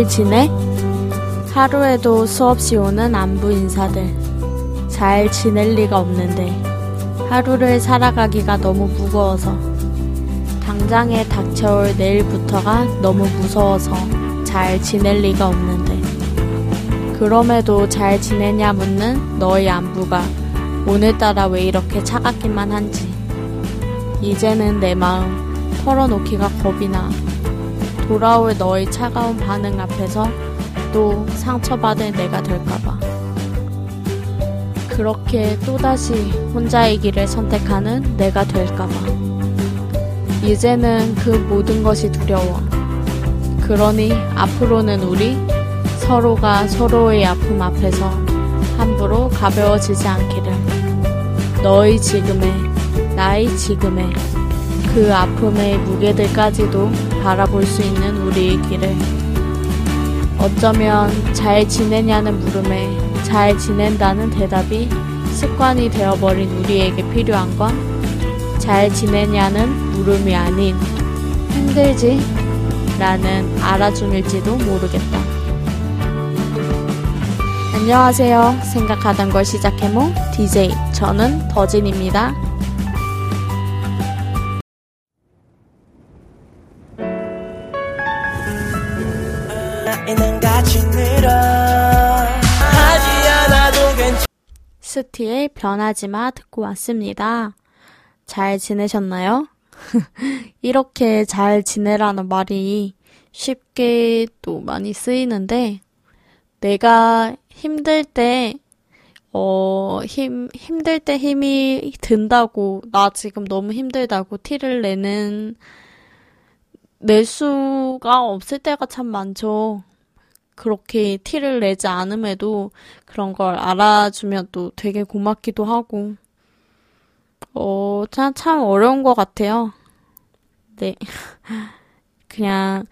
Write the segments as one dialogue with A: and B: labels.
A: 잘 지내? 하루에도 수없이 오는 안부 인사들. 잘 지낼 리가 없는데. 하루를 살아가기가 너무 무거워서. 당장에 닥쳐올 내일부터가 너무 무서워서 잘 지낼 리가 없는데. 그럼에도 잘 지내냐 묻는 너의 안부가 오늘따라 왜 이렇게 차갑기만 한지. 이제는 내 마음 털어놓기가 겁이 나. 돌아올 너의 차가운 반응 앞에서 또 상처받을 내가 될까봐. 그렇게 또다시 혼자의 길을 선택하는 내가 될까봐. 이제는 그 모든 것이 두려워. 그러니 앞으로는 우리 서로가 서로의 아픔 앞에서 함부로 가벼워지지 않기를. 너의 지금의, 나의 지금의, 그 아픔의 무게들까지도 바라볼 수 있는 우리의 길을. 어쩌면 잘 지내냐는 물음에 잘 지낸다는 대답이 습관이 되어버린 우리에게 필요한 건 잘 지내냐는 물음이 아닌 힘들지? 라는 알아줌일지도 모르겠다. 안녕하세요. 생각하던 걸 시작해모 DJ 저는 더진입니다. 스티의 변하지 마 듣고 왔습니다. 잘 지내셨나요? 이렇게 잘 지내라는 말이 쉽게 또 많이 쓰이는데, 내가 힘들 때, 어, 힘, 힘들 때 힘이 든다고, 나 지금 너무 힘들다고 티를 내는, 낼 수가 없을 때가 참 많죠. 그렇게 티를 내지 않음에도 그런 걸 알아주면 또 되게 고맙기도 하고, 어, 참, 참 어려운 것 같아요. 네. 그냥,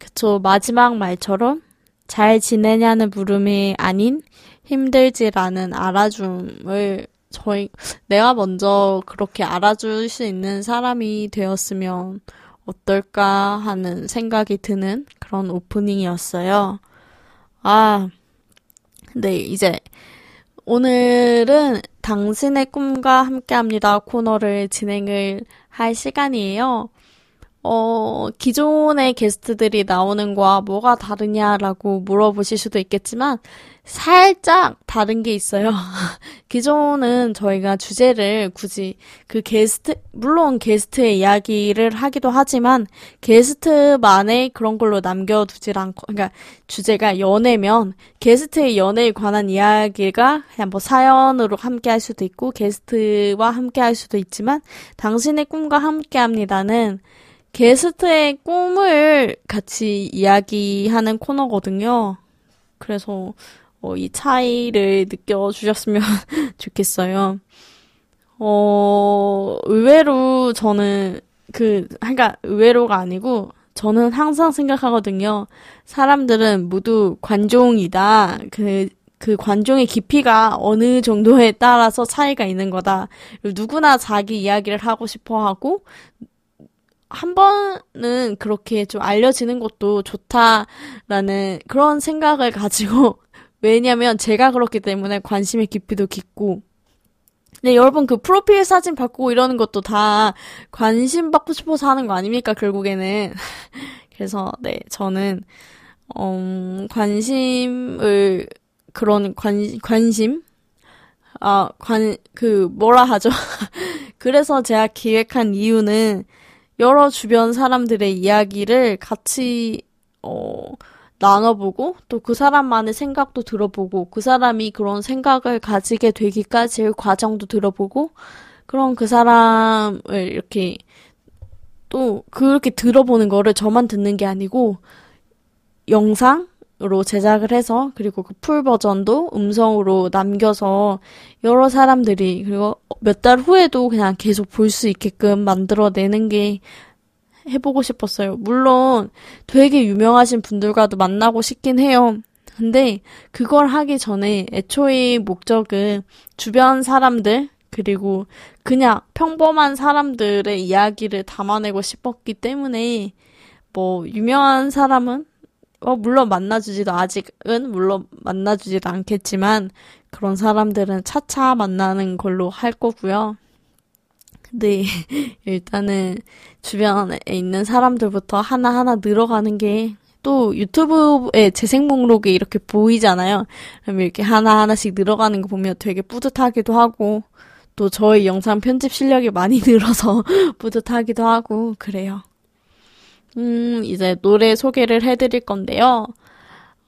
A: 그쵸, 마지막 말처럼 잘 지내냐는 물음이 아닌 힘들지라는 알아줌을 저희, 내가 먼저 그렇게 알아줄 수 있는 사람이 되었으면 어떨까 하는 생각이 드는 그런 오프닝이었어요. 아, 네, 이제 오늘은 당신의 꿈과 함께 합니다 코너를 진행을 할 시간이에요. 어, 기존의 게스트들이 나오는 거와 뭐가 다르냐라고 물어보실 수도 있겠지만, 살짝 다른 게 있어요. 기존은 저희가 주제를 굳이 그 게스트, 물론 게스트의 이야기를 하기도 하지만, 게스트만의 그런 걸로 남겨두질 않고, 그러니까 주제가 연애면, 게스트의 연애에 관한 이야기가 그냥 뭐 사연으로 함께 할 수도 있고, 게스트와 함께 할 수도 있지만, 당신의 꿈과 함께 합니다는, 게스트의 꿈을 같이 이야기하는 코너거든요. 그래서 어, 이 차이를 느껴주셨으면 좋겠어요. 어, 의외로 저는 그, 그러니까 의외로가 아니고 저는 항상 생각하거든요. 사람들은 모두 관종이다. 그, 그 관종의 깊이가 어느 정도에 따라서 차이가 있는 거다. 누구나 자기 이야기를 하고 싶어 하고, 한 번은 그렇게 좀 알려지는 것도 좋다라는 그런 생각을 가지고 왜냐면 제가 그렇기 때문에 관심의 깊이도 깊고 네, 여러분 그 프로필 사진 바꾸고 이러는 것도 다 관심 받고 싶어서 하는 거 아닙니까, 결국에는. 그래서 네, 저는 음, 관심을 그런 관 관심 아, 관, 그, 뭐라 하죠? 그래서 제가 기획한 이유는 여러 주변 사람들의 이야기를 같이, 어, 나눠보고, 또 그 사람만의 생각도 들어보고, 그 사람이 그런 생각을 가지게 되기까지의 과정도 들어보고, 그럼 그 사람을 이렇게, 또, 그렇게 들어보는 거를 저만 듣는 게 아니고, 영상, 으 로 제작을 해서 그리고 그 풀 버전도 음성으로 남겨서 여러 사람들이 그리고 몇 달 후에도 그냥 계속 볼 수 있게끔 만들어내는 게 해보고 싶었어요. 물론 되게 유명하신 분들과도 만나고 싶긴 해요. 근데 그걸 하기 전에 애초의 목적은 주변 사람들 그리고 그냥 평범한 사람들의 이야기를 담아내고 싶었기 때문에 뭐 유명한 사람은 어, 물론 만나주지도 아직은 물론 만나주지도 않겠지만 그런 사람들은 차차 만나는 걸로 할 거고요. 근데 일단은 주변에 있는 사람들부터 하나하나 늘어가는 게 또 유튜브에 재생 목록이 이렇게 보이잖아요. 그럼 이렇게 하나하나씩 늘어가는 거 보면 되게 뿌듯하기도 하고 또 저의 영상 편집 실력이 많이 늘어서 뿌듯하기도 하고 그래요. 음, 이제 노래 소개를 해드릴 건데요.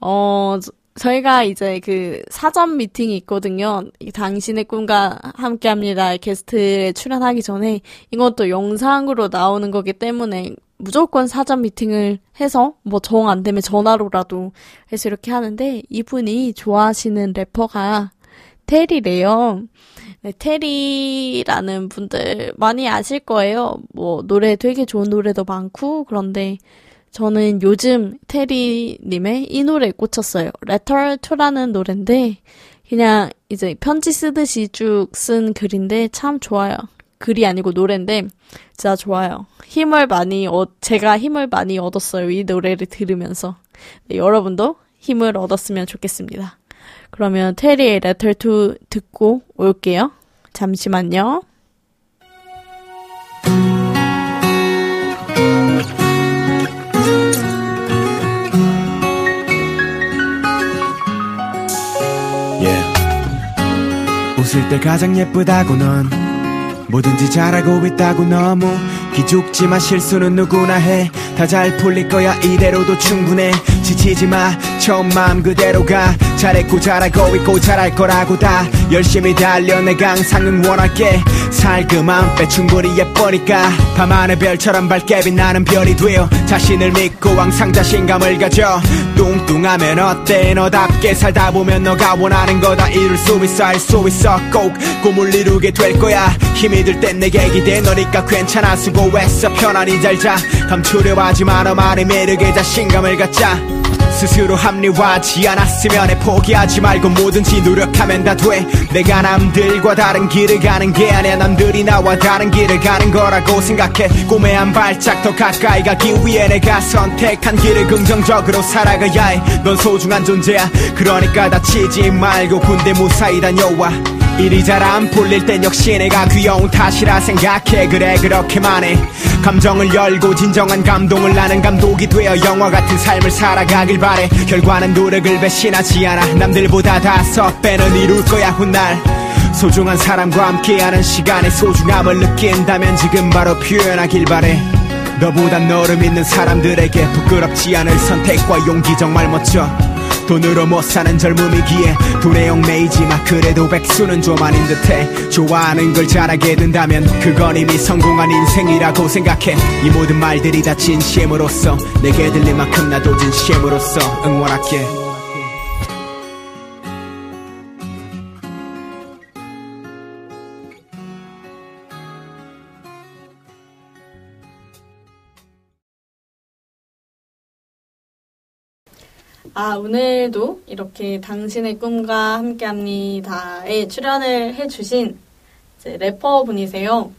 A: 어, 저희가 이제 그 사전 미팅이 있거든요. 당신의 꿈과 함께 합니다. 게스트에 출연하기 전에 이것도 영상으로 나오는 거기 때문에 무조건 사전 미팅을 해서 뭐 정 안 되면 전화로라도 해서 이렇게 하는데 이분이 좋아하시는 래퍼가 테리래요. 네, 테리라는 분들 많이 아실 거예요. 뭐 노래 되게 좋은 노래도 많고 그런데 저는 요즘 테리님의 이 노래에 꽂혔어요. Letter to라는 노래인데 그냥 이제 편지 쓰듯이 쭉 쓴 글인데 참 좋아요. 글이 아니고 노래인데 진짜 좋아요. 힘을 많이 어, 제가 힘을 많이 얻었어요. 이 노래를 들으면서 네, 여러분도 힘을 얻었으면 좋겠습니다. 그러면 테리의 Letter to 듣고 올게요. 잠시만요.
B: 웃을 때 가장 예쁘다고 넌 뭐든지 잘하고 있다고 너무 기죽지마. 실수는 누구나 해. 다 잘 풀릴 거야. 이대로도 충분해. 지치지 마. 처음 마음 그대로 가 잘했고 잘하고 있고 잘할 거라고 다 열심히 달려 내가 항상 응원할게. 살그만 빼 충분히 예뻐니까. 밤하늘 별처럼 밝게 빛나는 별이 되어 자신을 믿고 항상 자신감을 가져. 뚱뚱하면 어때? 너답게 살다 보면 너가 원하는 거 다 이룰 수 있어 할 수 있어. 꼭 꿈을 이루게 될 거야. 힘이 들 땐 내게 기대 너니까 괜찮아. 수고했어. 편안히 잘자. 감추려 하지 마너 말에 매력에 자신감을 갖자 스스로 합리화하지 않았으면 해. 포기하지 말고 뭐든지 노력하면 다 돼. 내가 남들과 다른 길을 가는 게 아니야. 남들이 나와 다른 길을 가는 거라고 생각해. 꿈에 한 발짝 더 가까이 가기 위해 내가 선택한 길을 긍정적으로 살아가야 해넌 소중한 존재야. 그러니까 다치지 말고 군대 무사히 다녀와 일이 잘 안 풀릴 땐 역시 내가 귀여운 탓이라 생각해. 그래 그렇게만 해. 감정을 열고 진정한 감동을 나는 감독이 되어 영화 같은 삶을 살아가길 바래. 결과는 노력을 배신하지 않아. 남들보다 다섯 배는 이룰 거야 훗날. 소중한 사람과 함께하는 시간의 소중함을 느낀다면 지금 바로 표현하길 바래. 너보다 너를 믿는 사람들에게 부끄럽지 않을 선택과 용기 정말 멋져 돈으로 못 사는 젊음이기에 돈의 얽매이지만 그래도 백수는 좀 아닌 듯해. 좋아하는 걸 잘하게 된다면 그건 이미 성공한 인생이라고 생각해. 이 모든 말들이 다 진심으로써 내게 들릴 만큼 나도 진심으로써 응원할게
A: 아, 오늘도 이렇게 당신의 꿈과 함께 합니다에 출연을 해주신 래퍼 분이세요.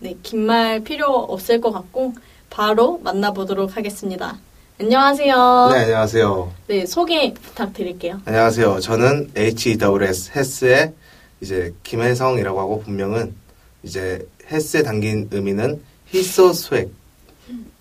A: 네, 긴 말 필요 없을 것 같고, 바로 만나보도록 하겠습니다. 안녕하세요.
C: 네, 안녕하세요.
A: 네, 소개 부탁드릴게요.
C: 안녕하세요. 저는 HWS 헬스의 이제 김혜성이라고 하고 본명은 이제 헬스에 담긴 의미는 so swag.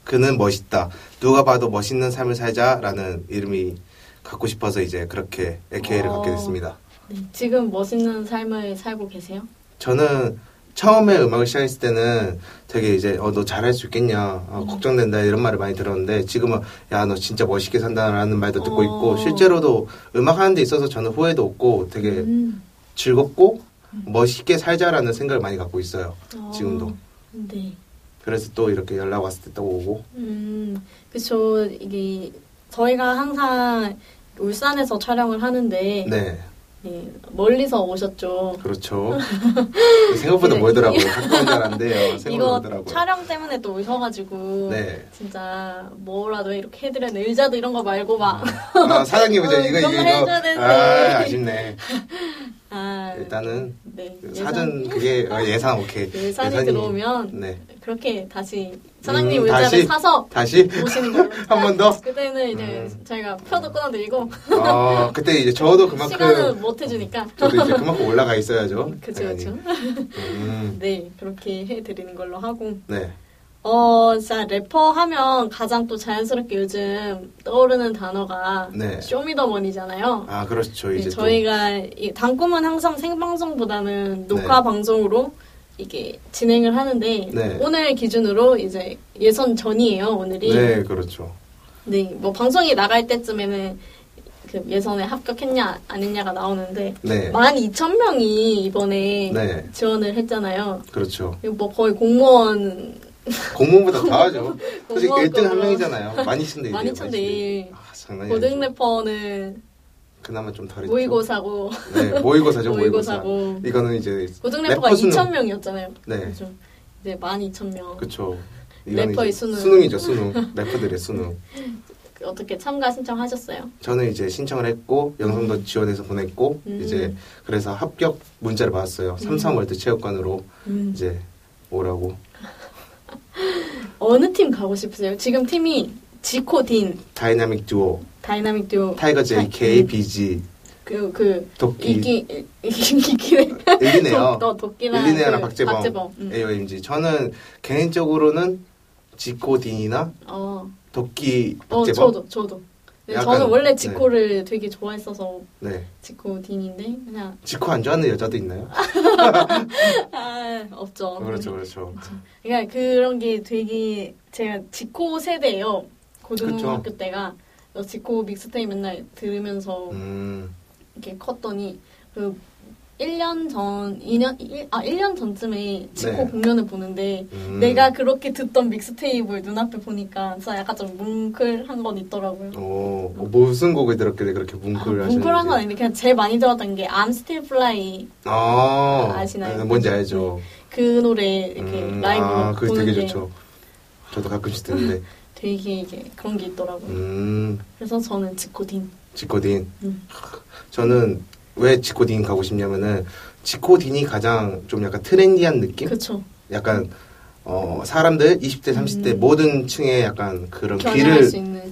C: 그는 멋있다. 누가 봐도 멋있는 삶을 살자라는 이름이 갖고 싶어서 이제 그렇게 AK를
A: 어.
C: 갖게 됐습니다.
A: 네, 지금 멋있는 삶을 살고 계세요?
C: 저는 처음에 음악을 시작했을 때는 되게 이제 어 너 잘할 수 있겠냐 어, 걱정된다 이런 말을 많이 들었는데 지금은 야 너 진짜 멋있게 산다라는 말도 듣고
A: 어.
C: 있고 실제로도 음악 하는 데 있어서 저는 후회도 없고 되게
A: 음.
C: 즐겁고 멋있게 살자라는 생각을 많이 갖고 있어요.
A: 어,
C: 지금도.
A: 네.
C: 그래서 또 이렇게 연락 왔을 때 또 오고
A: 음, 그쵸. 이게, 저희가 항상 울산에서 촬영을 하는데,
C: 네
A: 네, 멀리서 오셨죠.
C: 그렇죠. 생각보다
A: 네,
C: 멀더라고요. 가까운. 생각보다
A: 이거
C: 멀더라고요.
A: 촬영 때문에 또 오셔가지고
C: 네.
A: 진짜 뭐라도 이렇게 해드렸네 의자도 이런 거 말고 막
C: 아 사장님 이제
A: 어,
C: 이거 이거 이거. 아 아쉽네.
A: 아,
C: 일단은
A: 네.
C: 그 사전 그게 어, 예산 오케이.
A: 예산이
C: 예산이-
A: 들어오면
C: 네.
A: 그렇게 다시 사장님
C: 음,
A: 의자를
C: 다시?
A: 사서
C: 다시
A: 모시는 걸로.
C: 한 번 더.
A: 그때는 이제
C: 음.
A: 저희가 표도 끊어드리고
C: 어, 그때 이제 저도
A: 시간은
C: 그만큼
A: 못 해주니까.
C: 저도 이제 그만큼 올라가 있어야죠. 당연히.
A: 그쵸.
C: 음,
A: 네 그렇게 해드리는 걸로 하고.
C: 네.
A: 어, 진짜 래퍼 하면 가장 또 자연스럽게 요즘 떠오르는 단어가
C: 네.
A: 쇼미더머니잖아요.
C: 아 그렇죠.
A: 네,
C: 이제 또
A: 저희가 이 단꿈은 항상 생방송보다는 녹화
C: 네.
A: 방송으로 이게 진행을 하는데
C: 네.
A: 오늘 기준으로 이제 예선 전이에요 오늘이.
C: 네 그렇죠.
A: 네, 뭐 방송이 나갈 때쯤에는 그 예선에 합격했냐 안 했냐가 나오는데
C: 네.
A: 12,000명이 이번에
C: 네.
A: 지원을 했잖아요.
C: 그렇죠.
A: 뭐 거의 공무원
C: 공무원보다 더 하죠. 솔직히
A: 공무원
C: 1등 한. 명이잖아요. 12,000대 1.
A: 12,000대 1.
C: 아, 장난이
A: 고등
C: 아니죠.
A: 래퍼는
C: 그나마 좀 덜했죠.
A: 모의고사고
C: 네, 모의고사죠, 모의고사.
A: 모의고사고
C: 이거는 이제
A: 고등 래퍼가
C: 래퍼 수능.
A: 2,000명이었잖아요.
C: 네.
A: 그죠? 이제 12,000명.
C: 그쵸. 이거는
A: 래퍼의
C: 이제
A: 수능.
C: 수능이죠, 수능. 래퍼들의 수능.
A: 어떻게 참가 신청하셨어요?
C: 저는 이제 신청을 했고 영상도 지원해서 보냈고
A: 음.
C: 이제 그래서 합격 문자를 받았어요. 삼산월드 체육관으로
A: 음.
C: 이제 오라고.
A: 어느 팀 가고 싶으세요? 지금 팀이 지코 딘
C: 다이나믹 듀오,
A: 다이나믹 듀오
C: 타이거
A: 타-
C: JK,
A: 음.
C: 비지,
A: 그, 그,
C: 도끼,
A: 이기, 이기네.
C: 일리네요.
A: 너 도끼랑
C: 일리네랑
A: 그
C: 박재범,
A: 박재범. 음.
C: AOMG. 저는 개인적으로는 지코딘이나
A: 어,
C: 도끼
A: 어,
C: 박재범.
A: 저도, 저도. 네,
C: 약간,
A: 저는 원래
C: 네.
A: 지코를 되게 좋아했어서
C: 네.
A: 지코 딘인데, 그냥,
C: 지코 안 좋아하는 여자도 있나요?
A: 아, 없죠.
C: 그렇죠, 그렇죠.
A: 그러니까 그런 게 되게, 제가 지코 세대예요 고등학교 때가. 그래서 지코 믹스테이 맨날 들으면서
C: 음,
A: 이렇게 컸더니, 그, 1년 전, 2년, 일- 아, 1년 전쯤에 지코
C: 네.
A: 공연을 보는데,
C: 음.
A: 내가 그렇게 듣던 믹스테이프를 눈앞에 보니까 진짜 약간 좀 뭉클한 건 있더라고요.
C: 어, 뭐 무슨 곡을 들었길래 그렇게 뭉클
A: 아,
C: 하시는지.
A: 뭉클한 건 아닌데 그냥 제일 많이 들었던 게 I'm Still Fly
C: 아,
A: 아시나요?
C: 네, 뭔지 알죠.
A: 그 노래 이렇게
C: 음,
A: 라이브로
C: 아, 그게
A: 보는
C: 되게
A: 게
C: 좋죠. 저도 가끔씩 듣는데.
A: 되게 이게 그런 게 있더라고요.
C: 음,
A: 그래서 저는 지코딘.
C: 지코딘.
A: 음.
C: 저는 왜 지코딘 가고 싶냐면은 지코딘이 가장 좀 약간 트렌디한 느낌?
A: 그쵸.
C: 약간 어 사람들 20대 30대
A: 음.
C: 모든 층의 약간 그런 귀를.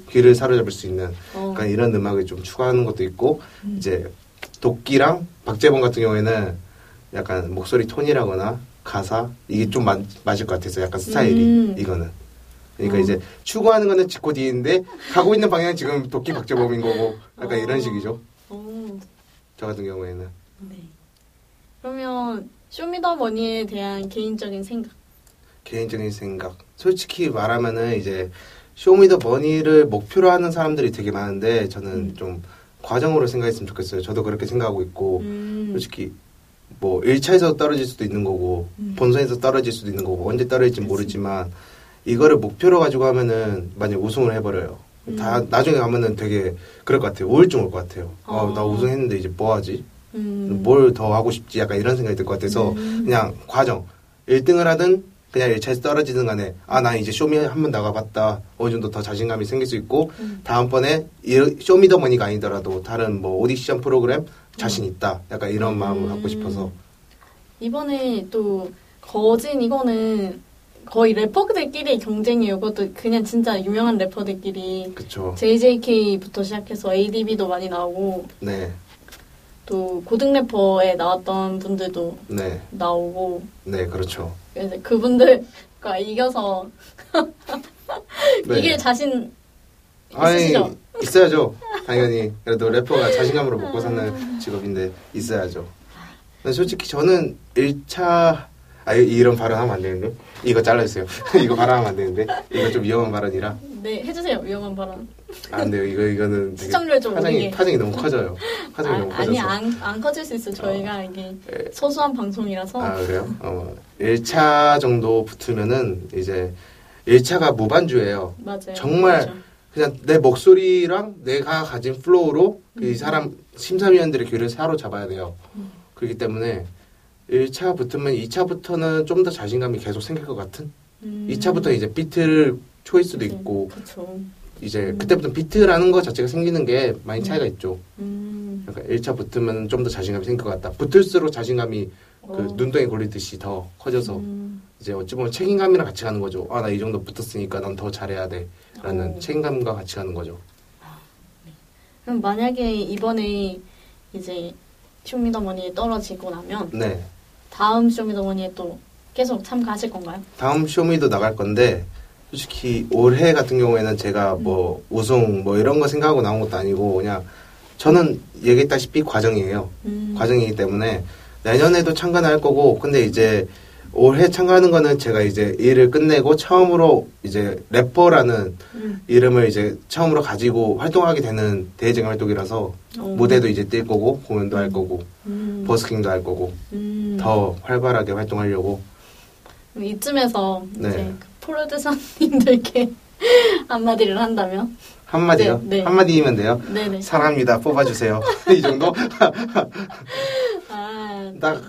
C: 귀를 사로잡을 수 있는
A: 어.
C: 약간 이런 음악을 좀 추가하는 것도 있고
A: 음.
C: 이제 도끼랑 박재범 같은 경우에는 약간 목소리 톤이라거나 가사 이게 좀 맞, 맞을 것 같아서 약간 스타일이
A: 음.
C: 이거는 그러니까
A: 어.
C: 이제 추구하는 거는 지코디인데 가고 있는 방향은 지금 도끼 박재범인 거고 약간
A: 어.
C: 이런 식이죠
A: 어.
C: 저 같은 경우에는
A: 네. 그러면 쇼미더머니에 대한 개인적인 생각.
C: 개인적인 생각 솔직히 말하면은 이제 쇼미더머니를 목표로 하는 사람들이 되게 많은데 저는
A: 음.
C: 좀 과정으로 생각했으면 좋겠어요 저도 그렇게 생각하고 있고
A: 음.
C: 솔직히 뭐 1차에서 떨어질 수도 있는 거고
A: 음.
C: 본선에서 떨어질 수도 있는 거고 언제 떨어질지. 모르지만 이거를 목표로 가지고 하면은 만약 우승을 해버려요.
A: 음.
C: 다 나중에 가면은 되게 그럴 것 같아요. 우울증 올 것 같아요. 아,
A: 어.
C: 나 우승했는데 이제 뭐 하지?
A: 음.
C: 뭘더 하고 싶지? 약간 이런 생각이 들 것 같아서
A: 음.
C: 그냥 과정 1등을 하든 그냥 1차에서 떨어지든 간에 아 나 이제 쇼미 한 번 나가봤다 어느 정도 더 자신감이 생길 수 있고
A: 음.
C: 다음번에 이- 쇼미더머니가 아니더라도 다른 뭐 오디션 프로그램 자신 있다 약간 이런
A: 음.
C: 마음을 갖고 싶어서
A: 이번에 또 거진 이거는 거의 래퍼들끼리의 경쟁이에요. 그것도 그냥 진짜 유명한 래퍼들끼리
C: 그쵸
A: JJK부터 시작해서 ADB도 많이 나오고
C: 네
A: 또 고등 래퍼에 나왔던 분들도
C: 네,
A: 나오고
C: 네, 그렇죠.
A: 이제 그분들과 이겨서
C: 네.
A: 이길 자신
C: 아니,
A: 있으시죠?
C: 있어야죠. 당연히. 그래도 래퍼가 자신감으로 먹고 사는 직업인데 있어야죠. 근데 솔직히 저는 1차, 아, 이- 이런 발언 하면 안 되는데? 이거 잘라주세요. 이거 발언하면 안 되는데? 이거 좀 위험한 발언이라.
A: 네 해주세요 위험한 발언
C: 안 돼요. 이거, 이거는
A: 시청률 좀
C: 파장이,
A: 올리게.
C: 파장이 너무 커져요. 파장이
A: 아,
C: 너무 커져서.
A: 아니 안, 안 커질 수 있어 저희가 이게
C: 예.
A: 소소한 방송이라서
C: 아, 그래요? 어, 1차 정도 붙으면은 이제 1차가 무반주예요.
A: 맞아요
C: 정말
A: 그렇죠.
C: 그냥 내 목소리랑 내가 가진 flow로 이
A: 음.
C: 사람 심사위원들의 귀를 사로잡아야 돼요.
A: 음.
C: 그렇기 때문에 1차 붙으면 2차부터는 좀 더 자신감이 계속 생길 것 같은?
A: 음.
C: 2차부터 이제 비트를 초이스도
A: 그치.
C: 있고
A: 그쵸
C: 이제
A: 음.
C: 그때부터 비트라는 거 자체가 생기는 게 많이 차이가 있죠.
A: 음.
C: 약간 1차 붙으면 좀 더 자신감이 생길 것 같다. 붙을수록 자신감이 그
A: 어.
C: 눈덩이 걸리듯이 더 커져서
A: 음.
C: 이제 어찌 보면 책임감이랑 같이 가는 거죠. 아 나 이 정도 붙었으니까 난 더 잘해야 돼라는
A: 어.
C: 책임감과 같이 가는 거죠.
A: 그럼 만약에 이번에 이제 쇼미더머니에 떨어지고 나면
C: 네.
A: 다음 쇼미더머니에 또 계속 참가하실 건가요?
C: 다음 쇼미도 나갈 건데 솔직히 올해 같은 경우에는 제가 뭐 우승 뭐 이런 거 생각하고 나온 것도 아니고 그냥 저는 얘기했다시피 과정이에요.
A: 음.
C: 과정이기 때문에 내년에도 참가는 할 거고 근데 이제 올해 참가하는 거는 제가 이제 일을 끝내고 처음으로 이제 래퍼라는
A: 음.
C: 이름을 이제 처음으로 가지고 활동하게 되는 대외적인 활동이라서
A: 어.
C: 무대도 이제 뛸 거고 공연도 할 거고
A: 음.
C: 버스킹도 할 거고
A: 음.
C: 더 활발하게 활동하려고
A: 이쯤에서
C: 네.
A: 이제 그 프로듀서님들께 한마디를 한다면
C: 한마디요?
A: 네, 네.
C: 한마디면 돼요?
A: 네네.
C: 사랑합니다. 뽑아주세요. 이 정도?
A: 아,
C: 딱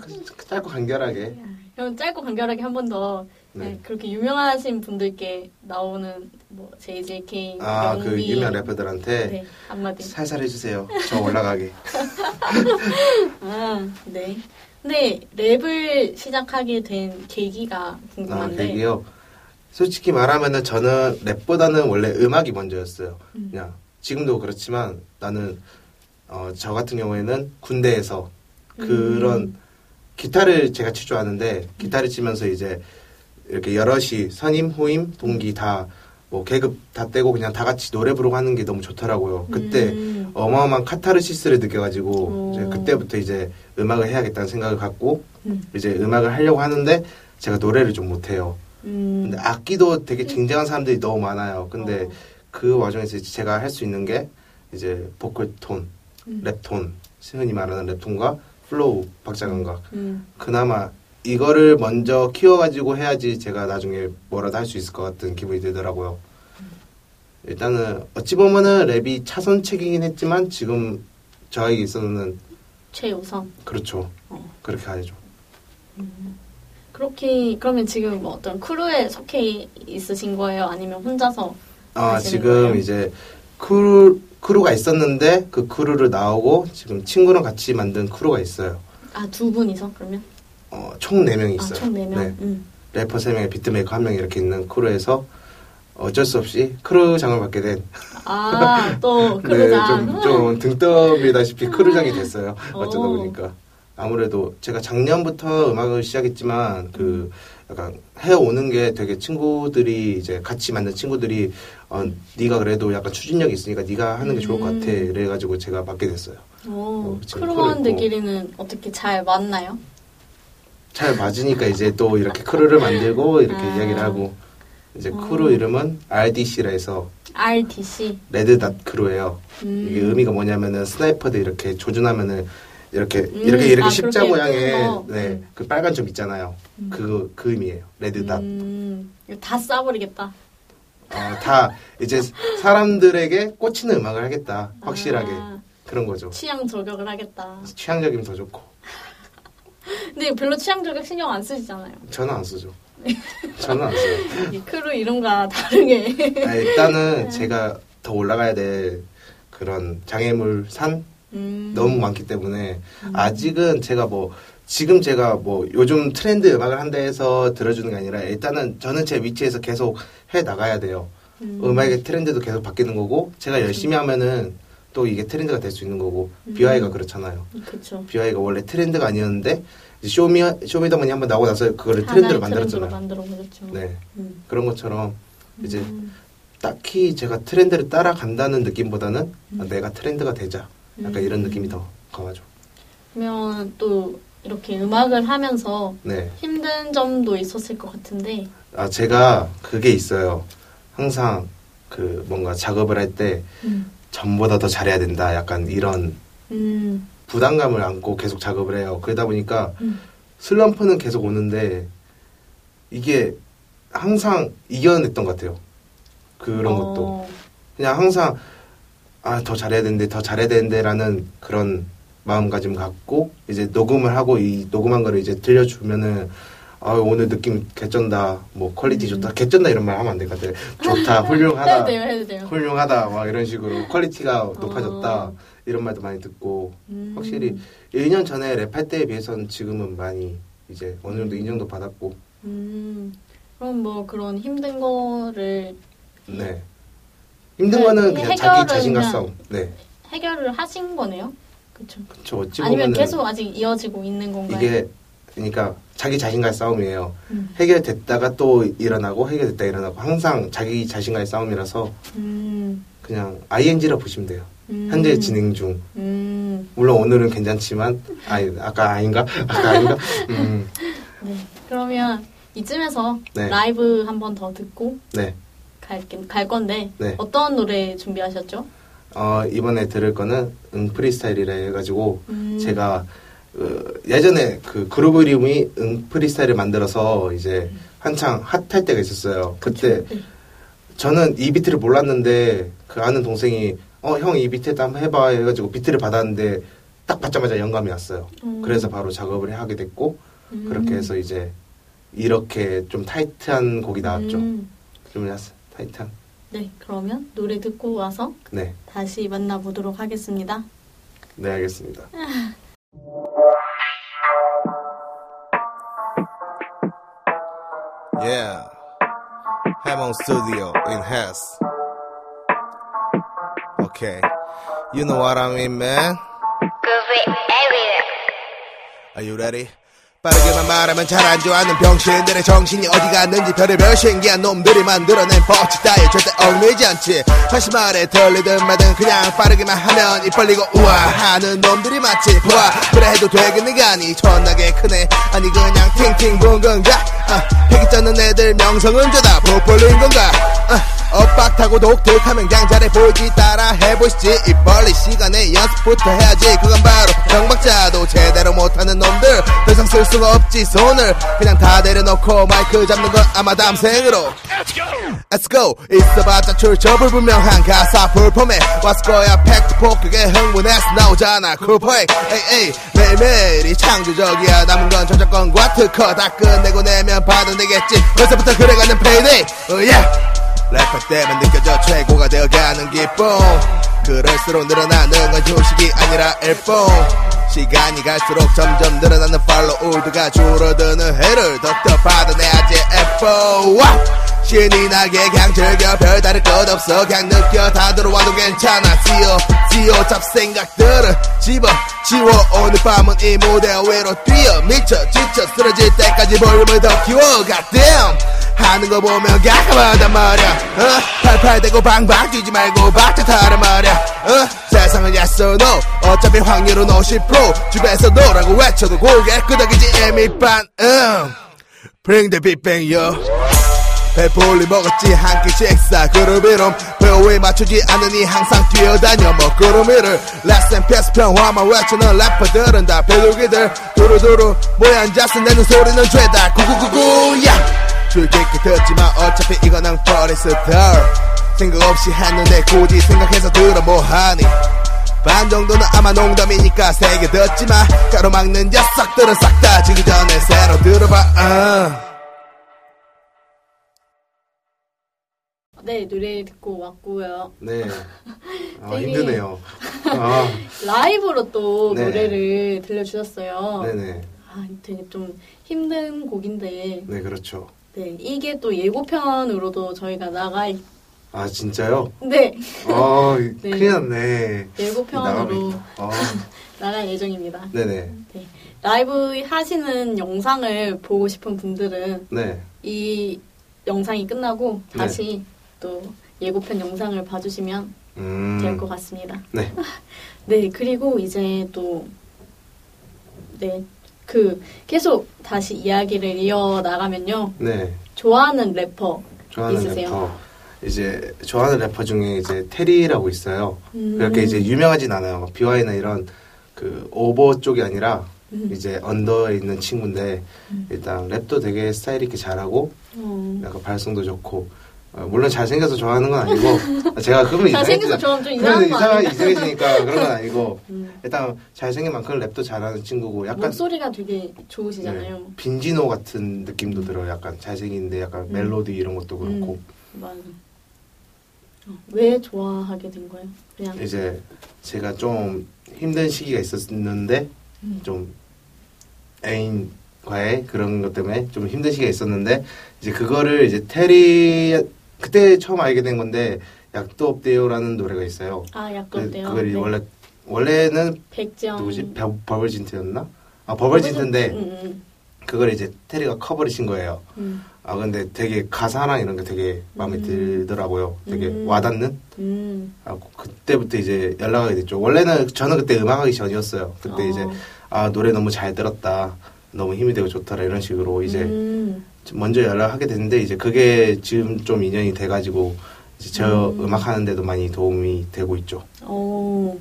C: 짧고 간결하게.
A: 그럼 짧고 간결하게 한 번더
C: 네.
A: 그렇게 유명하신 분들께 나오는 뭐 JJK,
C: 아, 그
A: 영미,
C: 유명 래퍼들한테
A: 네 한마디.
C: 살살 해주세요. 저 올라가게.
A: 아, 네. 근데 랩을 시작하게 된 계기가
C: 아,
A: 궁금한데.
C: 되게요. 솔직히 말하면은 저는 랩보다는 원래 음악이 먼저였어요.
A: 음.
C: 그냥 지금도 그렇지만 나는 어, 저 같은 경우에는 군대에서 그런
A: 음.
C: 기타를 제가 칠 줄 아는데 기타를 치면서 이제 이렇게 여럿이 선임, 후임, 동기 다 뭐 계급 다 떼고 그냥 다 같이 노래 부르고 하는 게 너무 좋더라고요. 그때
A: 음.
C: 어마어마한 카타르시스를 느껴가지고
A: 오.
C: 이제 그때부터 이제 음악을 해야겠다는 생각을 갖고
A: 음.
C: 이제 음악을 하려고 하는데 제가 노래를 좀 못해요.
A: 음.
C: 근데 악기도 되게 쟁쟁한 사람들이 너무 많아요. 근데
A: 어.
C: 그 와중에서 제가 할 수 있는 게 이제 보컬 톤,
A: 음.
C: 랩톤, 흔히 말하는 랩 톤과 flow, 박자 감각.
A: 음.
C: 그나마 이거를 먼저 키워가지고 해야지 제가 나중에 뭐라도 할 수 있을 것 같은 기분이 들더라고요. 일단은 어찌 보면은 랩이 차선책이긴 했지만 지금 저에게 있어서는
A: 최우선.
C: 그렇죠.
A: 어.
C: 그렇게 가야죠.
A: 그렇게 그러면 지금 뭐 어떤 crew에 속해 있으신 거예요? 아니면 혼자서?
C: 아 지금
A: 거예요?
C: 이제 crew crew가 있었는데 그 crew를 나오고 지금 친구랑 같이 만든 crew가 있어요.
A: 아 두 분이서 그러면?
C: 어, 총 4명이 있어요.
A: 아 총 네 명.
C: 네.
A: 음.
C: 래퍼 3명에 beat maker 1명 이렇게 있는 crew에서 어쩔 수 없이 crew장을 맡게 된
A: 아 또
C: 네,
A: crew장.
C: 좀, 좀 등떠밀다시피 crew장이 됐어요.
A: 오.
C: 어쩌다 보니까. 아무래도 제가 작년부터 음악을 시작했지만 그 약간 해오는 게 되게 친구들이 이제 같이 만든 친구들이 어, 네가 그래도 약간 추진력이 있으니까 네가 하는 게 좋을 것 같아.
A: 음.
C: 그래가지고 제가 맡게 됐어요.
A: 오,
C: 어, 지금
A: crew원들끼리는 어떻게 잘 맞나요?
C: 잘 맞으니까 이제 또 이렇게 crew를 만들고 이렇게
A: 아.
C: 이야기를 하고 이제
A: 어.
C: 크루 이름은 RDC라 해서
A: RDC.
C: Red Dot crew예요.
A: 음.
C: 이게 의미가 뭐냐면은 sniper들 이렇게 조준하면은 이렇게
A: 음,
C: 이렇게 이렇게
A: 아,
C: 십자 모양의
A: 뜨는 거.
C: 네,
A: 음.
C: 그 빨간 점 있잖아요.
A: 음.
C: 그, 그 의미예요. Red Dot.
A: 음, 다 쏴버리겠다.
C: 어, 다 이제 사람들에게 꽂히는 음악을 하겠다. 확실하게
A: 아,
C: 그런 거죠.
A: 취향 저격을 하겠다.
C: 취향적이면 더 좋고.
A: 근데 별로 취향 저격 신경 안 쓰시잖아요.
C: 저는 안 쓰죠. 저는 안 써요.
A: 이 크루 이름과 다르게.
C: 아, 일단은 제가 더 올라가야 될 그런 장애물 산
A: 음.
C: 너무 많기 때문에 아직은 제가 뭐 지금 제가 뭐 요즘 트렌드 음악을 한다 해서 들어주는 게 아니라 일단은 저는 제 위치에서 계속 해 나가야 돼요.
A: 음.
C: 음악의 트렌드도 계속 바뀌는 거고 제가 열심히 하면은 또 이게 트렌드가 될 수 있는 거고
A: 음.
C: 비와이가 그렇잖아요.
A: 그쵸.
C: 비와이가 원래 트렌드가 아니었는데 쇼미 쇼미더머니 한번 나오고 나서 그거를 트렌드로
A: 하나의 트렌드로
C: 만들었잖아요.
A: 만들어 보셨죠.
C: 네
A: 음.
C: 그런 것처럼 이제
A: 음.
C: 딱히 제가 트렌드를 따라간다는 느낌보다는
A: 음.
C: 아, 내가 트렌드가 되자 약간
A: 음.
C: 이런 느낌이 더 강하죠.
A: 그러면 또 이렇게 음악을 하면서
C: 네.
A: 힘든 점도 있었을 것 같은데.
C: 아, 제가 그게 있어요. 항상 그 뭔가 작업을 할때
A: 음.
C: 전보다 더 잘해야 된다. 약간 이런
A: 음.
C: 부담감을 안고 계속 작업을 해요. 그러다 보니까
A: 음.
C: 슬럼프는 계속 오는데 이게 항상 이겨냈던 것 같아요. 그런 것도.
A: 어.
C: 그냥 항상 아, 더 잘해야 되는데, 더 잘해야 되는데라는 그런 마음가짐 갖고 이제 녹음을 하고 이 녹음한 거를 이제 들려주면은 아, 오늘 느낌 개쩐다. 뭐 quality
A: 음.
C: 좋다. 개쩐다 이런 말 하면 안 같아. 좋다.
A: 해도
C: 훌륭하다.
A: 돼요, 해도 돼요.
C: 훌륭하다. 막 이런 식으로 quality가 높아졌다.
A: 어.
D: 이런 말도 많이 듣고
A: 음.
D: 확실히 1년 전에 랩할 때에 비해서는 지금은 많이 이제 어느 정도 인정도 받았고
A: 음. 그럼 뭐 그런 힘든 거를
D: 네 힘든
A: 네,
D: 거는 그냥 자기 자신과 싸움 네
A: 해결을 하신 거네요. 그렇죠.
D: 그쵸 어찌
A: 아니면 계속 아직 이어지고 있는 건가요?
D: 이게 그러니까 자기 자신과의 싸움이에요
A: 음.
D: 해결됐다가 또 일어나고 해결됐다 일어나고 항상 자기 자신과의 싸움이라서
A: 음.
D: 그냥 ING라 보시면 돼요
A: 음.
D: 현재 진행 중
A: 음.
D: 물론 오늘은 괜찮지만 아니 아까 아닌가 아까 아닌가 음,
A: 네. 그러면 이쯤에서
D: 네.
A: 라이브 한 번 더 듣고
D: 네
A: 갈, 갈 건데
D: 네.
A: 어떤 노래 준비하셨죠?
D: 어, 이번에 들을 거는 응 프리스타일이라 해가지고
A: 음.
D: 제가 어, 예전에 그 그룹 이름이 응 프리스타일을 만들어서 이제 한창 핫할 때가 있었어요. 그때
A: 네.
D: 저는 이 비트를 몰랐는데 그 아는 동생이 어 형 이 비트 한번 해봐 해가지고 비트를 받았는데 딱 받자마자 영감이 왔어요.
A: 음.
D: 그래서 바로 작업을 하게 됐고
A: 음.
D: 그렇게 해서 이제 이렇게 좀 타이트한 곡이 나왔죠.
A: 음.
D: 좀 타이트한.
A: 네, 그러면 노래 듣고 와서
D: 네,
A: 다시 만나보도록 하겠습니다.
D: 네 알겠습니다.
C: Yeah. Hamon Studio in Hess. Okay. You know what I mean, man? Are you ready? 빠르게만 말하면 잘 안 좋아하는 병신들의 정신이 어디 갔는지 별의별 신기한 놈들이 만들어낸 법칙 따위 절대 얽매이지 않지. 다시 말해 들리든 말든 그냥 빠르게만 하면 입 벌리고 우와 하는 놈들이 많지. 보아 그래 해도 되겠는가 아니 존나게 크네. 아니 그냥 팅팅 본 건가. 아, 패기 쩌는 애들 명성은 저다 부풀린 건가? 아, 엇박 타고 독특하면 잘해 보지 따라 해보시지. 입 벌리 시간에 연습부터 해야지. 그건 바로 정박자도 제대로 못하는 놈들. 더 이상 쓸 수가 없지 손을. 그냥 다 내려놓고 마이크 잡는 건 아마 다음 생으로. Let's go! 있어봤자 출처불 분명한 가사 불폼에 왔을 거야. 팩트포 그게 흥분해서 나오잖아. 쿨포획 에이 에이 매일매일이 창조적이야. 남은 건 저작권과 특허 다 끝내고 내면 받아내겠지. 벌써부터 그래가는 페이데이 oh yeah 래퍼 때문에 느껴져 최고가 되어가는 기쁨. 그럴수록 늘어나는 건 휴식이 아니라 일뿐 시간이 갈수록 점점 늘어나는 팔로우드가 줄어드는 해를 더더 받아내야지 F 와! 신이 나게 그냥 즐겨 별다를 것 없어. 그냥 느껴 다 들어와도 괜찮아. 지어 지어 잡생각들은 집어 지워. 오늘 밤은 이 무대 위로 뛰어. 미쳐 지쳐 쓰러질 때까지 볼륨을 더 키워. Goddamn 하는 거 보면 깜깜하단 말이야 어? 팔팔대고 방방 뛰지 말고 박자 타란 말이야 어? 세상은 yes or no. 어차피 확률은 50% 집에서 노라고 외쳐도 고개 끄덕이지 애미반 음. Bring the beat bang yo. 배불리 먹었지 한 끼 식사. 그룹 이름 배우에 맞추지 않으니 항상 뛰어다녀. 먹구름 위를 레슨 패스 평화만 외치는 래퍼들은 다 배도기들. 두루두루 모여 앉아서 내는 소리는 죄다. 구구구구야 줄 깊게 듣지만 어차피 이거는 포리스터 생각 없이 했는데 굳이 생각해서 들어 뭐하니 반 정도는 아마 농담이니까 세게 듣지마 가로막는 녀석들은 싹 다 지기 전에 새로 들어봐 아.
A: 네, 노래 듣고 왔고요.
D: 네. 아, 힘드네요. 아,
A: 라이브로 또
D: 네.
A: 노래를 들려주셨어요.
D: 네네.
A: 아, 되게 좀 힘든 곡인데,
D: 네, 그렇죠.
A: 네, 이게 또 예고편으로도 저희가 있...
D: 아, 진짜요?
A: 네,
D: 아,
A: 네.
D: 큰일 났네.
A: 예고편으로
D: 나가면- 아,
A: 나갈 예정입니다.
D: 네네.
A: 네. 라이브 하시는 영상을 보고 싶은 분들은
D: 네.
A: 이 영상이 끝나고
D: 네.
A: 다시 또 예고편 영상을 봐주시면
D: 음.
A: 될 것 같습니다.
D: 네.
A: 네, 그리고 이제 또, 네, 그, 계속 다시 이야기를 이어 나가면요.
D: 네.
A: 좋아하는 래퍼
D: 좋아하는
A: 있으세요?
D: 래퍼. 이제, 좋아하는 래퍼 중에 이제 테리라고 있어요.
A: 음.
D: 그렇게 이제 유명하진 않아요. 막 비와이나 이런 그 오버 쪽이 아니라
A: 음.
D: 이제 언더에 있는 친구인데 일단 랩도 되게 스타일 있게 잘하고
A: 어,
D: 약간 발성도 좋고 어, 물론 잘생겨서 좋아하는 건 아니고 제가 그러면
A: 잘생겨서 좋아하면 좀 이상한 아닌가?
D: 이상해지니까 그런 건 아니고
A: 음.
D: 일단 잘생긴 만큼 랩도 잘하는 친구고 약간
A: 목소리가 되게 좋으시잖아요.
D: 네, 빈지노 같은 느낌도 들어요. 약간 잘생긴데 약간
A: 음.
D: 멜로디 이런 것도 그렇고
A: 맞아. 왜 좋아하게 된 거예요? 그냥
C: 이제 제가 좀 힘든 시기가 있었는데
A: 음.
C: 좀 애인 과의 그런 것 때문에 좀 힘든 시기가 있었는데 이제 그거를 이제 테리 그때 처음 알게 된 건데 약도 없대요라는 노래가 있어요.
A: 아
C: 그,
A: 약간데요. 네.
C: 그걸 원래 원래는
A: 백지영
C: 누구지? 버, 버블진트였나? 아 버블진트인데
A: 음, 음,
C: 그걸 이제 테리가 커버를 신 거예요.
A: 음,
C: 아 근데 되게 가사랑 이런 게 되게 마음에
A: 음.
C: 들더라고요. 되게
A: 음.
C: 와닿는.
A: 음.
C: 아 그때부터 이제 연락하게 됐죠. 원래는 저는 그때 음악하기 전이었어요. 그때
A: 어.
C: 이제 아 노래 너무 잘 들었다. 너무 힘이 되고 좋더라 이런 식으로 이제
A: 음.
C: 먼저 연락하게 됐는데 이제 그게 지금 좀 인연이 돼가지고 이제 저
A: 음.
C: 음. 악 하는데도 많이 도움이 되고 있죠.
A: 어.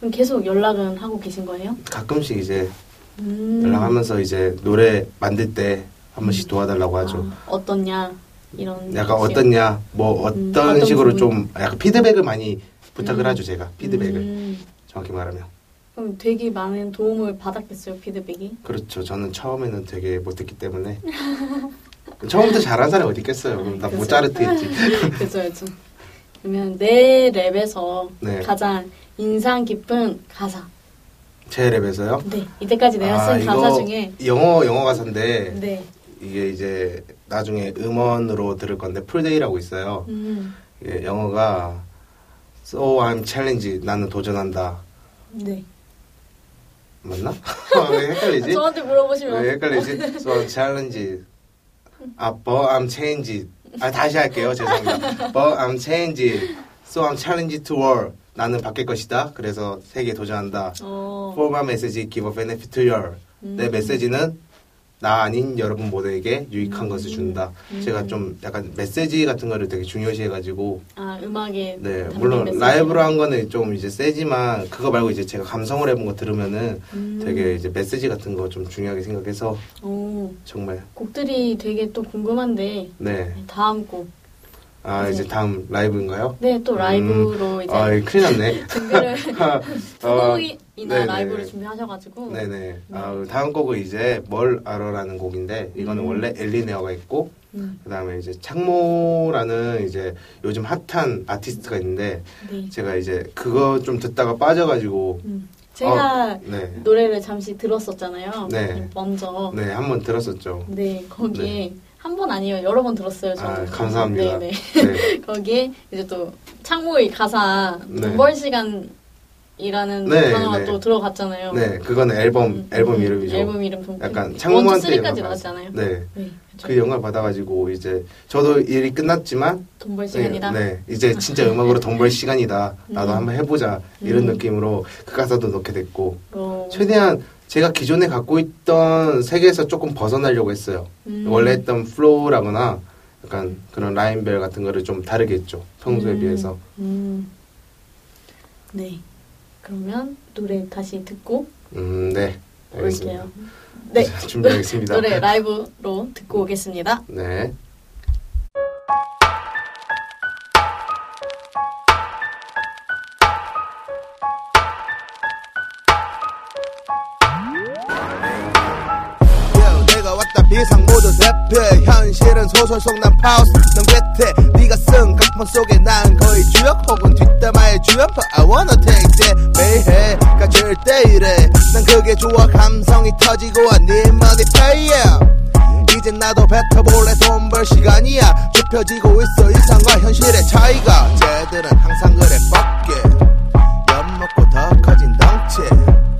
A: 그럼 계속 연락은 하고 계신 거예요?
C: 가끔씩 이제
A: 음.
C: 연락하면서 이제 노래 만들 때 한 번씩 도와달라고 하죠.
A: 아, 어떻냐 이런.
C: 약간
A: 식의-
C: 어떻냐, 뭐 어떤,
A: 음, 어떤
C: 식으로
A: 부분?
C: 좀 약간 피드백을 많이 부탁을
A: 음.
C: 하죠 제가 피드백을
A: 음.
C: 정확히 말하면
A: 그럼 되게 많은 도움을 받았겠어요 피드백이.
C: 그렇죠. 저는 처음에는 되게 못했기 때문에 처음부터 잘한 사람이 어디 있겠어요. 그럼 나
A: 그죠.
C: 모짜르트였지.
A: 그죠, 그죠. 그러면 내 랩에서
C: 네.
A: 가장 인상 깊은 가사.
C: 제 랩에서요.
A: 네, 이때까지 내가
C: 아,
A: 쓴 가사 중에
C: 영어 영어 가사인데
A: 네.
C: 이게 이제 나중에 음원으로 들을 건데 풀데이라고 있어요.
A: 음,
C: 영어가 So I'm challenge 나는 도전한다
A: 네.
C: 맞나? 왜 헷갈리지?
A: 저한테 물어보시면
C: 왜 헷갈리지? So I'm challenge 아 but I'm change 아 다시 할게요 죄송합니다. But I'm change So I'm challenge to world 나는 바뀔 것이다. 그래서 세계에 도전한다.
A: 어,
C: For my message give a benefit to you. 내
A: 음.
C: 메시지는 나 아닌 여러분 모두에게 유익한
A: 음.
C: 것을 준다.
A: 음.
C: 제가 좀 약간 메시지 같은 거를 되게 중요시해가지고
A: 아 음악에
C: 네 물론
A: 메시지.
C: 라이브로 한 거는 좀 이제 세지만 그거 말고 이제 제가 감성을 해본 거 들으면은
A: 음.
C: 되게 이제 메시지 같은 거 좀 중요하게 생각해서
A: 오,
C: 정말
A: 곡들이 되게 또 궁금한데
C: 네.
A: 다음 곡.
C: 아
A: 네.
C: 이제 다음 라이브인가요?
A: 네, 또 라이브로 이제
C: 아 큰일 났네.
A: 준비를 두
C: 어,
A: 곡이 나
C: 네네.
A: 라이브를 준비하셔가지고
C: 네네. 아, 다음 곡은 이제 뭘 알아라는 곡인데 이거는
A: 음.
C: 원래 엘리네어가 있고
A: 음,
C: 그다음에 이제 창모라는 이제 요즘 핫한 아티스트가 있는데
A: 네.
C: 제가 이제 그거 좀 듣다가 빠져가지고
A: 음. 제가
C: 네.
A: 노래를 잠시 들었었잖아요.
C: 네.
A: 먼저.
C: 네, 한 번 들었었죠.
A: 네, 거기에 한 번 아니에요. 여러 번 들었어요. 저는.
C: 아, 감사합니다.
A: 네, 네.
C: 네.
A: 거기에 이제 또 창모의 가사
C: 네.
A: 돈벌 시간 이라는
C: 네,
A: 단어가
C: 네.
A: 또 들어갔잖아요.
C: 네, 그거는 앨범
A: 음,
C: 앨범
A: 음,
C: 이름이죠.
A: 앨범 이름 돈.
C: 약간
A: 쓰리까지
C: 영화
A: 나왔잖아요.
C: 네.
A: 네, 그쵸.
C: 그 영화 받아가지고 이제 저도 일이 끝났지만
A: 돈벌
C: 네,
A: 시간이다.
C: 네, 이제 진짜 음악으로 돈 벌 시간이다. 나도
A: 음.
C: 한번 해보자 이런
A: 음.
C: 느낌으로 그 가사도 넣게 됐고
A: 어,
C: 최대한 제가 기존에 갖고 있던 세계에서 조금 벗어나려고 했어요.
A: 음.
C: 원래 했던 플로우라거나 약간 그런 라인벨 같은 거를 좀 다르게 했죠. 평소에
A: 음,
C: 비해서.
A: 음. 네. 그러면 노래 다시 듣고
C: 음, 네. 알겠습니다.
A: 올게요. 네.
C: 준비하겠습니다.
A: 노래 라이브로 듣고 오겠습니다.
C: 네.
E: 비상 모두 대피 현실은 소설 속 난 파우스 넌 괴테 네가 쓴 각본 속에 난 거의 주역 혹은 뒷담화의 주연파 I wanna take that 매해가 절대 이래. 난 그게 좋아. 감성이 터지고 네 money pay yeah. 이젠 나도 뱉어볼래. 돈 벌 시간이야. 좁혀지고 있어. 이상과 현실의 차이가. 쟤들은 항상 그래. 뻑게 엿먹고 더 커진 덩치.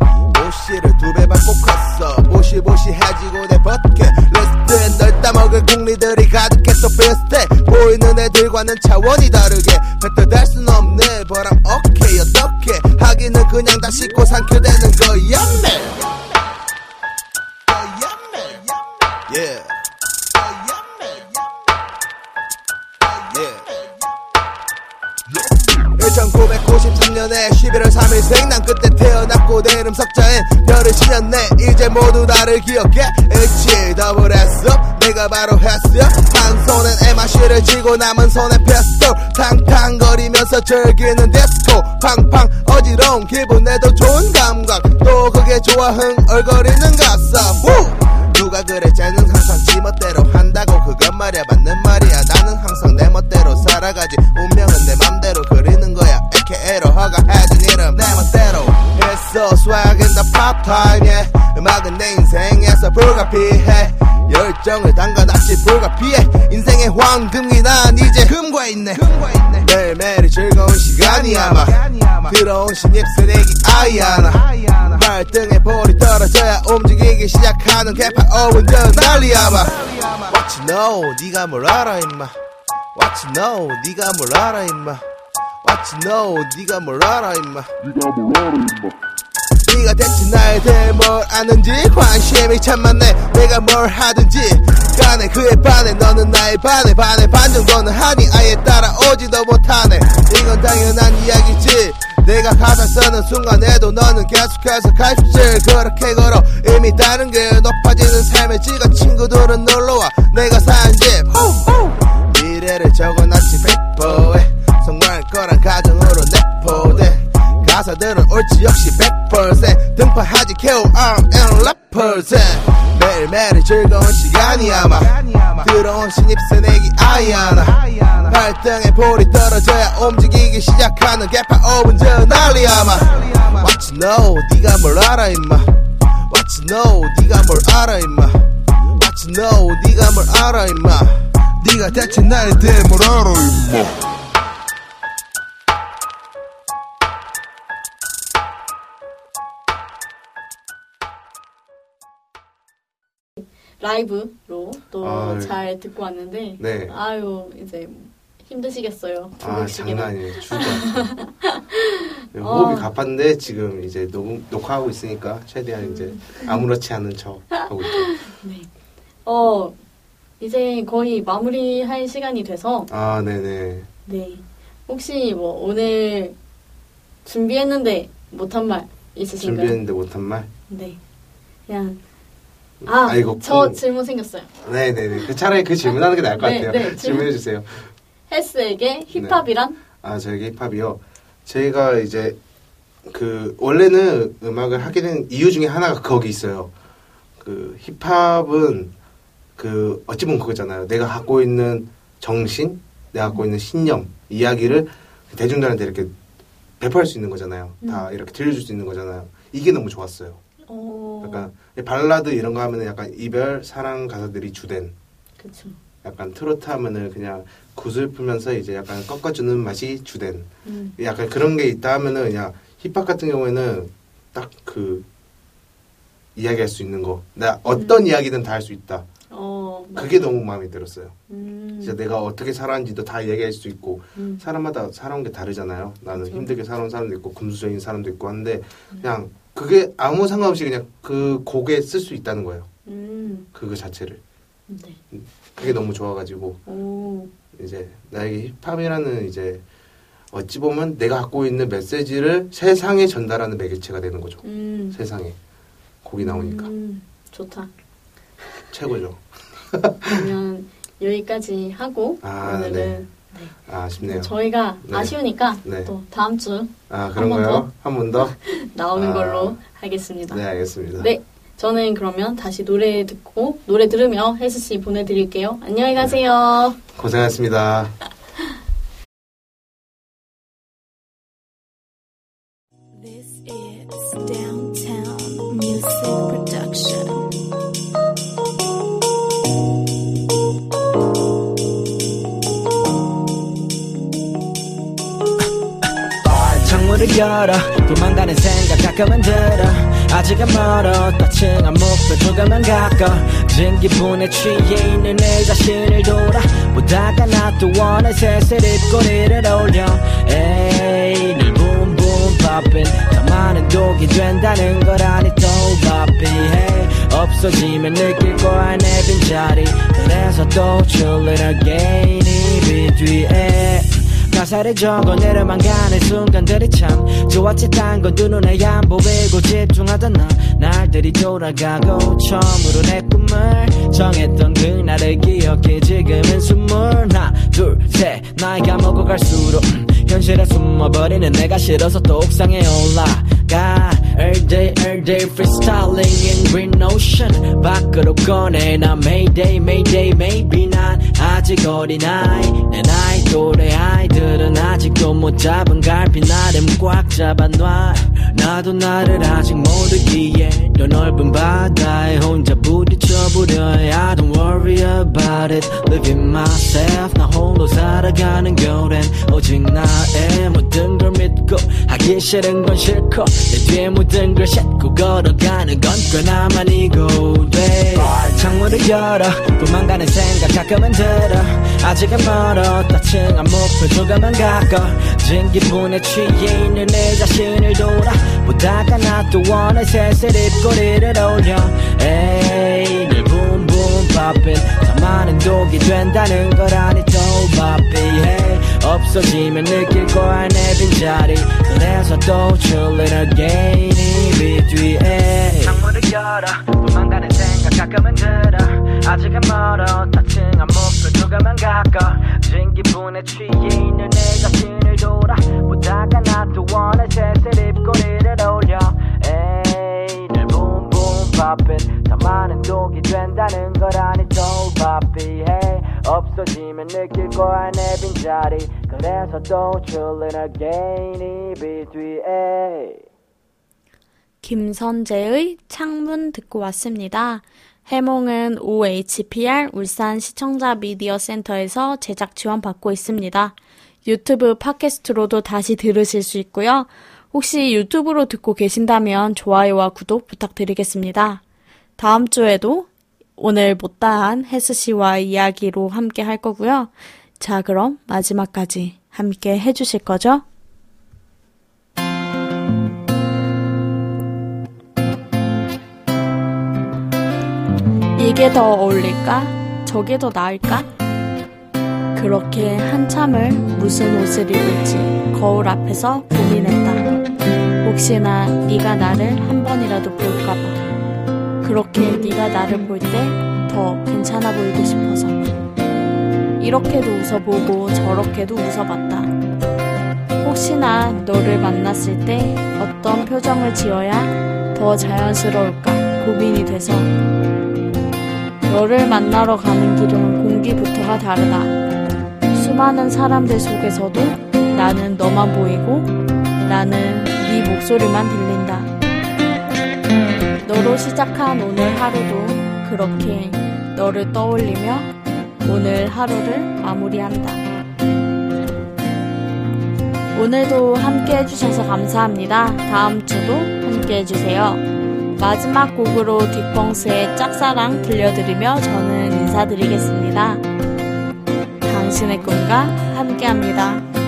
E: 모시를 두 배 밟고 컸어. 보시보시 해지고 내 벗게 널 따먹을 국리들이 가득해 또 비슷해 보이는 애들과는 차원이 다르게 뱉어댈 순 없네. But I'm okay 어떻게 하기는 그냥 다 씻고 삼켜대는 거야 man Yeah 1993년에 11월 3일 생난 그때 태어났고 내 이름 석자엔 별을 씌었네. 이제 모두 나를 기억해. H 더블 S 내가 바로 했어. 한 손엔 에마시를 쥐고 남은 손에 페스톨 탕탕거리면서 즐기는 디스코 팡팡 어지러운 기분에도 좋은 감각. 또 그게 좋아 흥얼거리는 가사. 후! 누가
C: 그래 쟤는 항상 지 멋대로 한다고 그건 말이야 맞는 말이야. 나는 항상 불가피해. 열정을 담가놨지 불가피해. 인생의 황금이 난 이제 금과 있네. 매일매일이 즐거운 시간이 아마 들어온 신입새내기 아이 하나. 발등에 볼이 떨어져야 움직이기 시작하는 개파 어운전 난리야 봐 What you know 네가 뭘 알아 임마? What you know 네가 뭘 알아 임마? What you know 네가 뭘 알아 임마 네가 대체 나에 대해 뭘 아는지 관심이 참 많네. 내가 뭘 하든지 간에 그에 반해 너는 나에 반해 반해 반 정도는 하니 아예 따라오지도 못하네. 이건 당연한 이야기지. 내가 가사 쓰는 순간에도 너는 계속해서 갈pit을 그렇게 걸어. 이미 다른 게 높아지는 삶의 지가 친구들은 놀러와. 내가 산집 미래를 적어놨지 백보에. 성공할 거란 가정으로 내포돼 가사들은 옳지 역시 100% 등파하지 KOR and 래퍼즈 매일매일이 즐거운 시간이 아마 들어온 신입새내기 아이 하나. 발등에 볼이 떨어져야 움직이기 시작하는 개파 5분 전 난리야 마. What you know 네가 뭘 알아 임마? What you know 네가 뭘 알아 임마? What you know 네가 뭘 알아 임마? 네가 대체 나에 대해 뭘 알아 임마
F: 라이브로 또
A: 아,
F: 잘 듣고 왔는데
A: 네.
F: 아유 이제 힘드시겠어요.
A: 아. 장난 아니에요 죽을 호흡이
F: 어.
A: 가팠는데 지금 이제 녹음, 녹화하고 있으니까 최대한 이제 아무렇지 않은 척 하고 있죠
F: 네. 어 이제 거의 마무리할 시간이 돼서
A: 아 네네
F: 네 혹시 뭐 오늘 준비했는데 못한 말 있으신가요?
A: 준비했는데 못한 말
F: 네 그냥 아,
A: 아, 이거
F: 저
A: 꼭-
F: 질문 생겼어요.
A: 네네네. 그 차라리 그 질문하는 게 나을 것
F: 네,
A: 같아요.
F: 네, 질문.
A: 질문해 주세요.
F: 헬스에게 힙합이란?
A: 아 저에게 힙합이요. 저희가 이제 그 원래는 음악을 하게 된 이유 중에 하나가 거기 있어요. 그 힙합은 그 어찌 보면 그거잖아요. 내가 갖고 있는 정신 내가 갖고 있는 신념 이야기를 대중들한테 이렇게 배포할 수 있는 거잖아요. 다 이렇게 들려줄 수 있는 거잖아요. 이게 너무 좋았어요
F: 어,
A: 약간 발라드 이런 거 하면은 약간 이별 사랑 가사들이 주된
F: 그쵸.
A: 약간 트로트 하면은 그냥 구슬 풀면서 이제 약간 꺾어주는 맛이 주된
F: 음,
A: 약간 그런 게 있다 하면은 그냥 힙합 같은 경우에는 딱 그 이야기할 수 있는 거. 나 어떤 이야기든 다 할 수 있다.
F: 어, 맞-
A: 그게 너무 마음에 들었어요.
F: 음,
A: 진짜 내가 어떻게 살았는지도 다 이야기할 수 있고
F: 음,
A: 사람마다 살아온 게 다르잖아요. 나는
F: 그쵸.
A: 힘들게 살아온 사람도 있고 금수저인 사람도 있고 한데 그냥 그게 아무 상관없이 그냥 그 곡에 쓸 수 있다는 거예요.
F: 음,
A: 그거 자체를.
F: 네.
A: 그게 너무 좋아가지고
F: 오,
A: 이제 나에게 힙합이라는 이제 어찌 보면 내가 갖고 있는 메시지를 세상에 전달하는 매개체가 되는 거죠.
F: 음,
A: 세상에 곡이 나오니까
F: 음, 좋다.
A: 최고죠.
F: 그러면 여기까지 하고
A: 아,
F: 오늘은
A: 아, 아쉽네요.
F: 저희가
A: 네.
F: 아쉬우니까
A: 네.
F: 또 다음 주아한
A: 그런
F: 번
A: 거요? 한 번 더?
F: 나오는
A: 아.
F: 걸로 하겠습니다.
A: 네 알겠습니다.
F: 네, 저는 그러면 다시 노래 듣고 노래 들으며 혜수 씨 보내드릴게요. 안녕히 가세요.
A: 고생하셨습니다.
G: This is Downtown
B: 열어 도망가는 생각 가끔은 들어. 아직은 멀어 따층한 목표 조금은 가까워진 기분에 취해 있는 내 자신을 돌아 보다가 나또 원해 새를 꼬리를 올려. 에이 늘 boom poppin. 더 많은 독이 된다는 걸 아니 또 바삐해 없어지면 느낄 거야 내 빈자리. 그래서 또 chillin' again 이빛 뒤에 가사를 적어 내려만 가는 순간들이 참 좋았지. 딴건두 눈에 안 보이고 집중하던 나 날들이 돌아가고 처음으로 내 꿈을 정했던 그날을 기억해 지금은 숨을 하나 둘셋 나이가 먹어갈수록 음, 현실에 숨어버리는 내가 싫어서 또 옥상에 올라 나가 All day all day freestyling in green ocean 밖으로 꺼내 나 mayday mayday maybe 난 아직 어린 아이 내 나이 또래 아이들은 아직도 못 잡은 갈피 나름 꽉 잡아놔 나도 나를 아직 모르기에 더 넓은 바다에 혼자 부딪혀보려 해 I don't worry about it. Living myself. 나 홀로 살아가는 겨울엔 오직 나의 모든 걸 믿고 하기 싫은 건 싫고 내 뒤에 모든 걸 싣고 걸어가는 건 꽤 나만이고 돼 창문을 열어. 도망가는 생각 가끔은 들어. 아직은 멀어. 따층한 목표 조금은 가까워진 기분에 취해 있는 내 자신을 돌아 보다가 나 또 원해 새슬 입꼬리를 올려. 에이 늘 붐붐 poppin 더 많은 독이 된다는 걸 아니 또 바삐해 없어지면 느낄 거야 내 빈자리. 그래서 또 chillin' again 이빛 뒤에. 창문을 열어. 도망가는 생각 가끔은 들어. 아직은 멀어. 따층한 목표 조금은 가까워진 기분에 취해 있는 내 자신을 또 원해 새슬 입꼬리를 올려 에이 늘 붐붐 더 많은 독이 된다는 걸 아니 또 바삐해 없어지면 느낄 거야 내 빈자리 그래서 또 chillin' again 이빛 뒤에
A: 김선재의 창문 듣고 왔습니다. 해몽은 OHPR 울산 시청자 미디어 센터에서 제작 지원 받고 있습니다. 유튜브 팟캐스트로도 다시 들으실 수 있고요. 혹시 유튜브로 듣고 계신다면 좋아요와 구독 부탁드리겠습니다. 다음 주에도 오늘 못다한 혜스 씨와 이야기로 함께 할 거고요. 자, 그럼 마지막까지 함께 해주실 거죠? 이게 더 어울릴까? 저게 더 나을까? 그렇게 한참을 무슨 옷을 입을지 거울 앞에서 고민했다. 혹시나 네가 나를 한 번이라도 볼까봐. 그렇게 네가 나를 볼 때 더 괜찮아 보이고 싶어서. 이렇게도 웃어보고 저렇게도 웃어봤다. 혹시나 너를 만났을 때 어떤 표정을 지어야 더 자연스러울까 고민이 돼서 너를 만나러 가는 길은 공기부터가 다르다. 수많은 사람들 속에서도 나는 너만 보이고 나는 네 목소리만 들린다. 너로 시작한 오늘 하루도 그렇게 너를 떠올리며 오늘 하루를 마무리한다. 오늘도 함께 해주셔서 감사합니다. 다음 주도 함께 해주세요. 마지막 곡으로 딕펑스의 짝사랑 들려드리며 저는 인사드리겠습니다. 당신의 꿈과 함께합니다.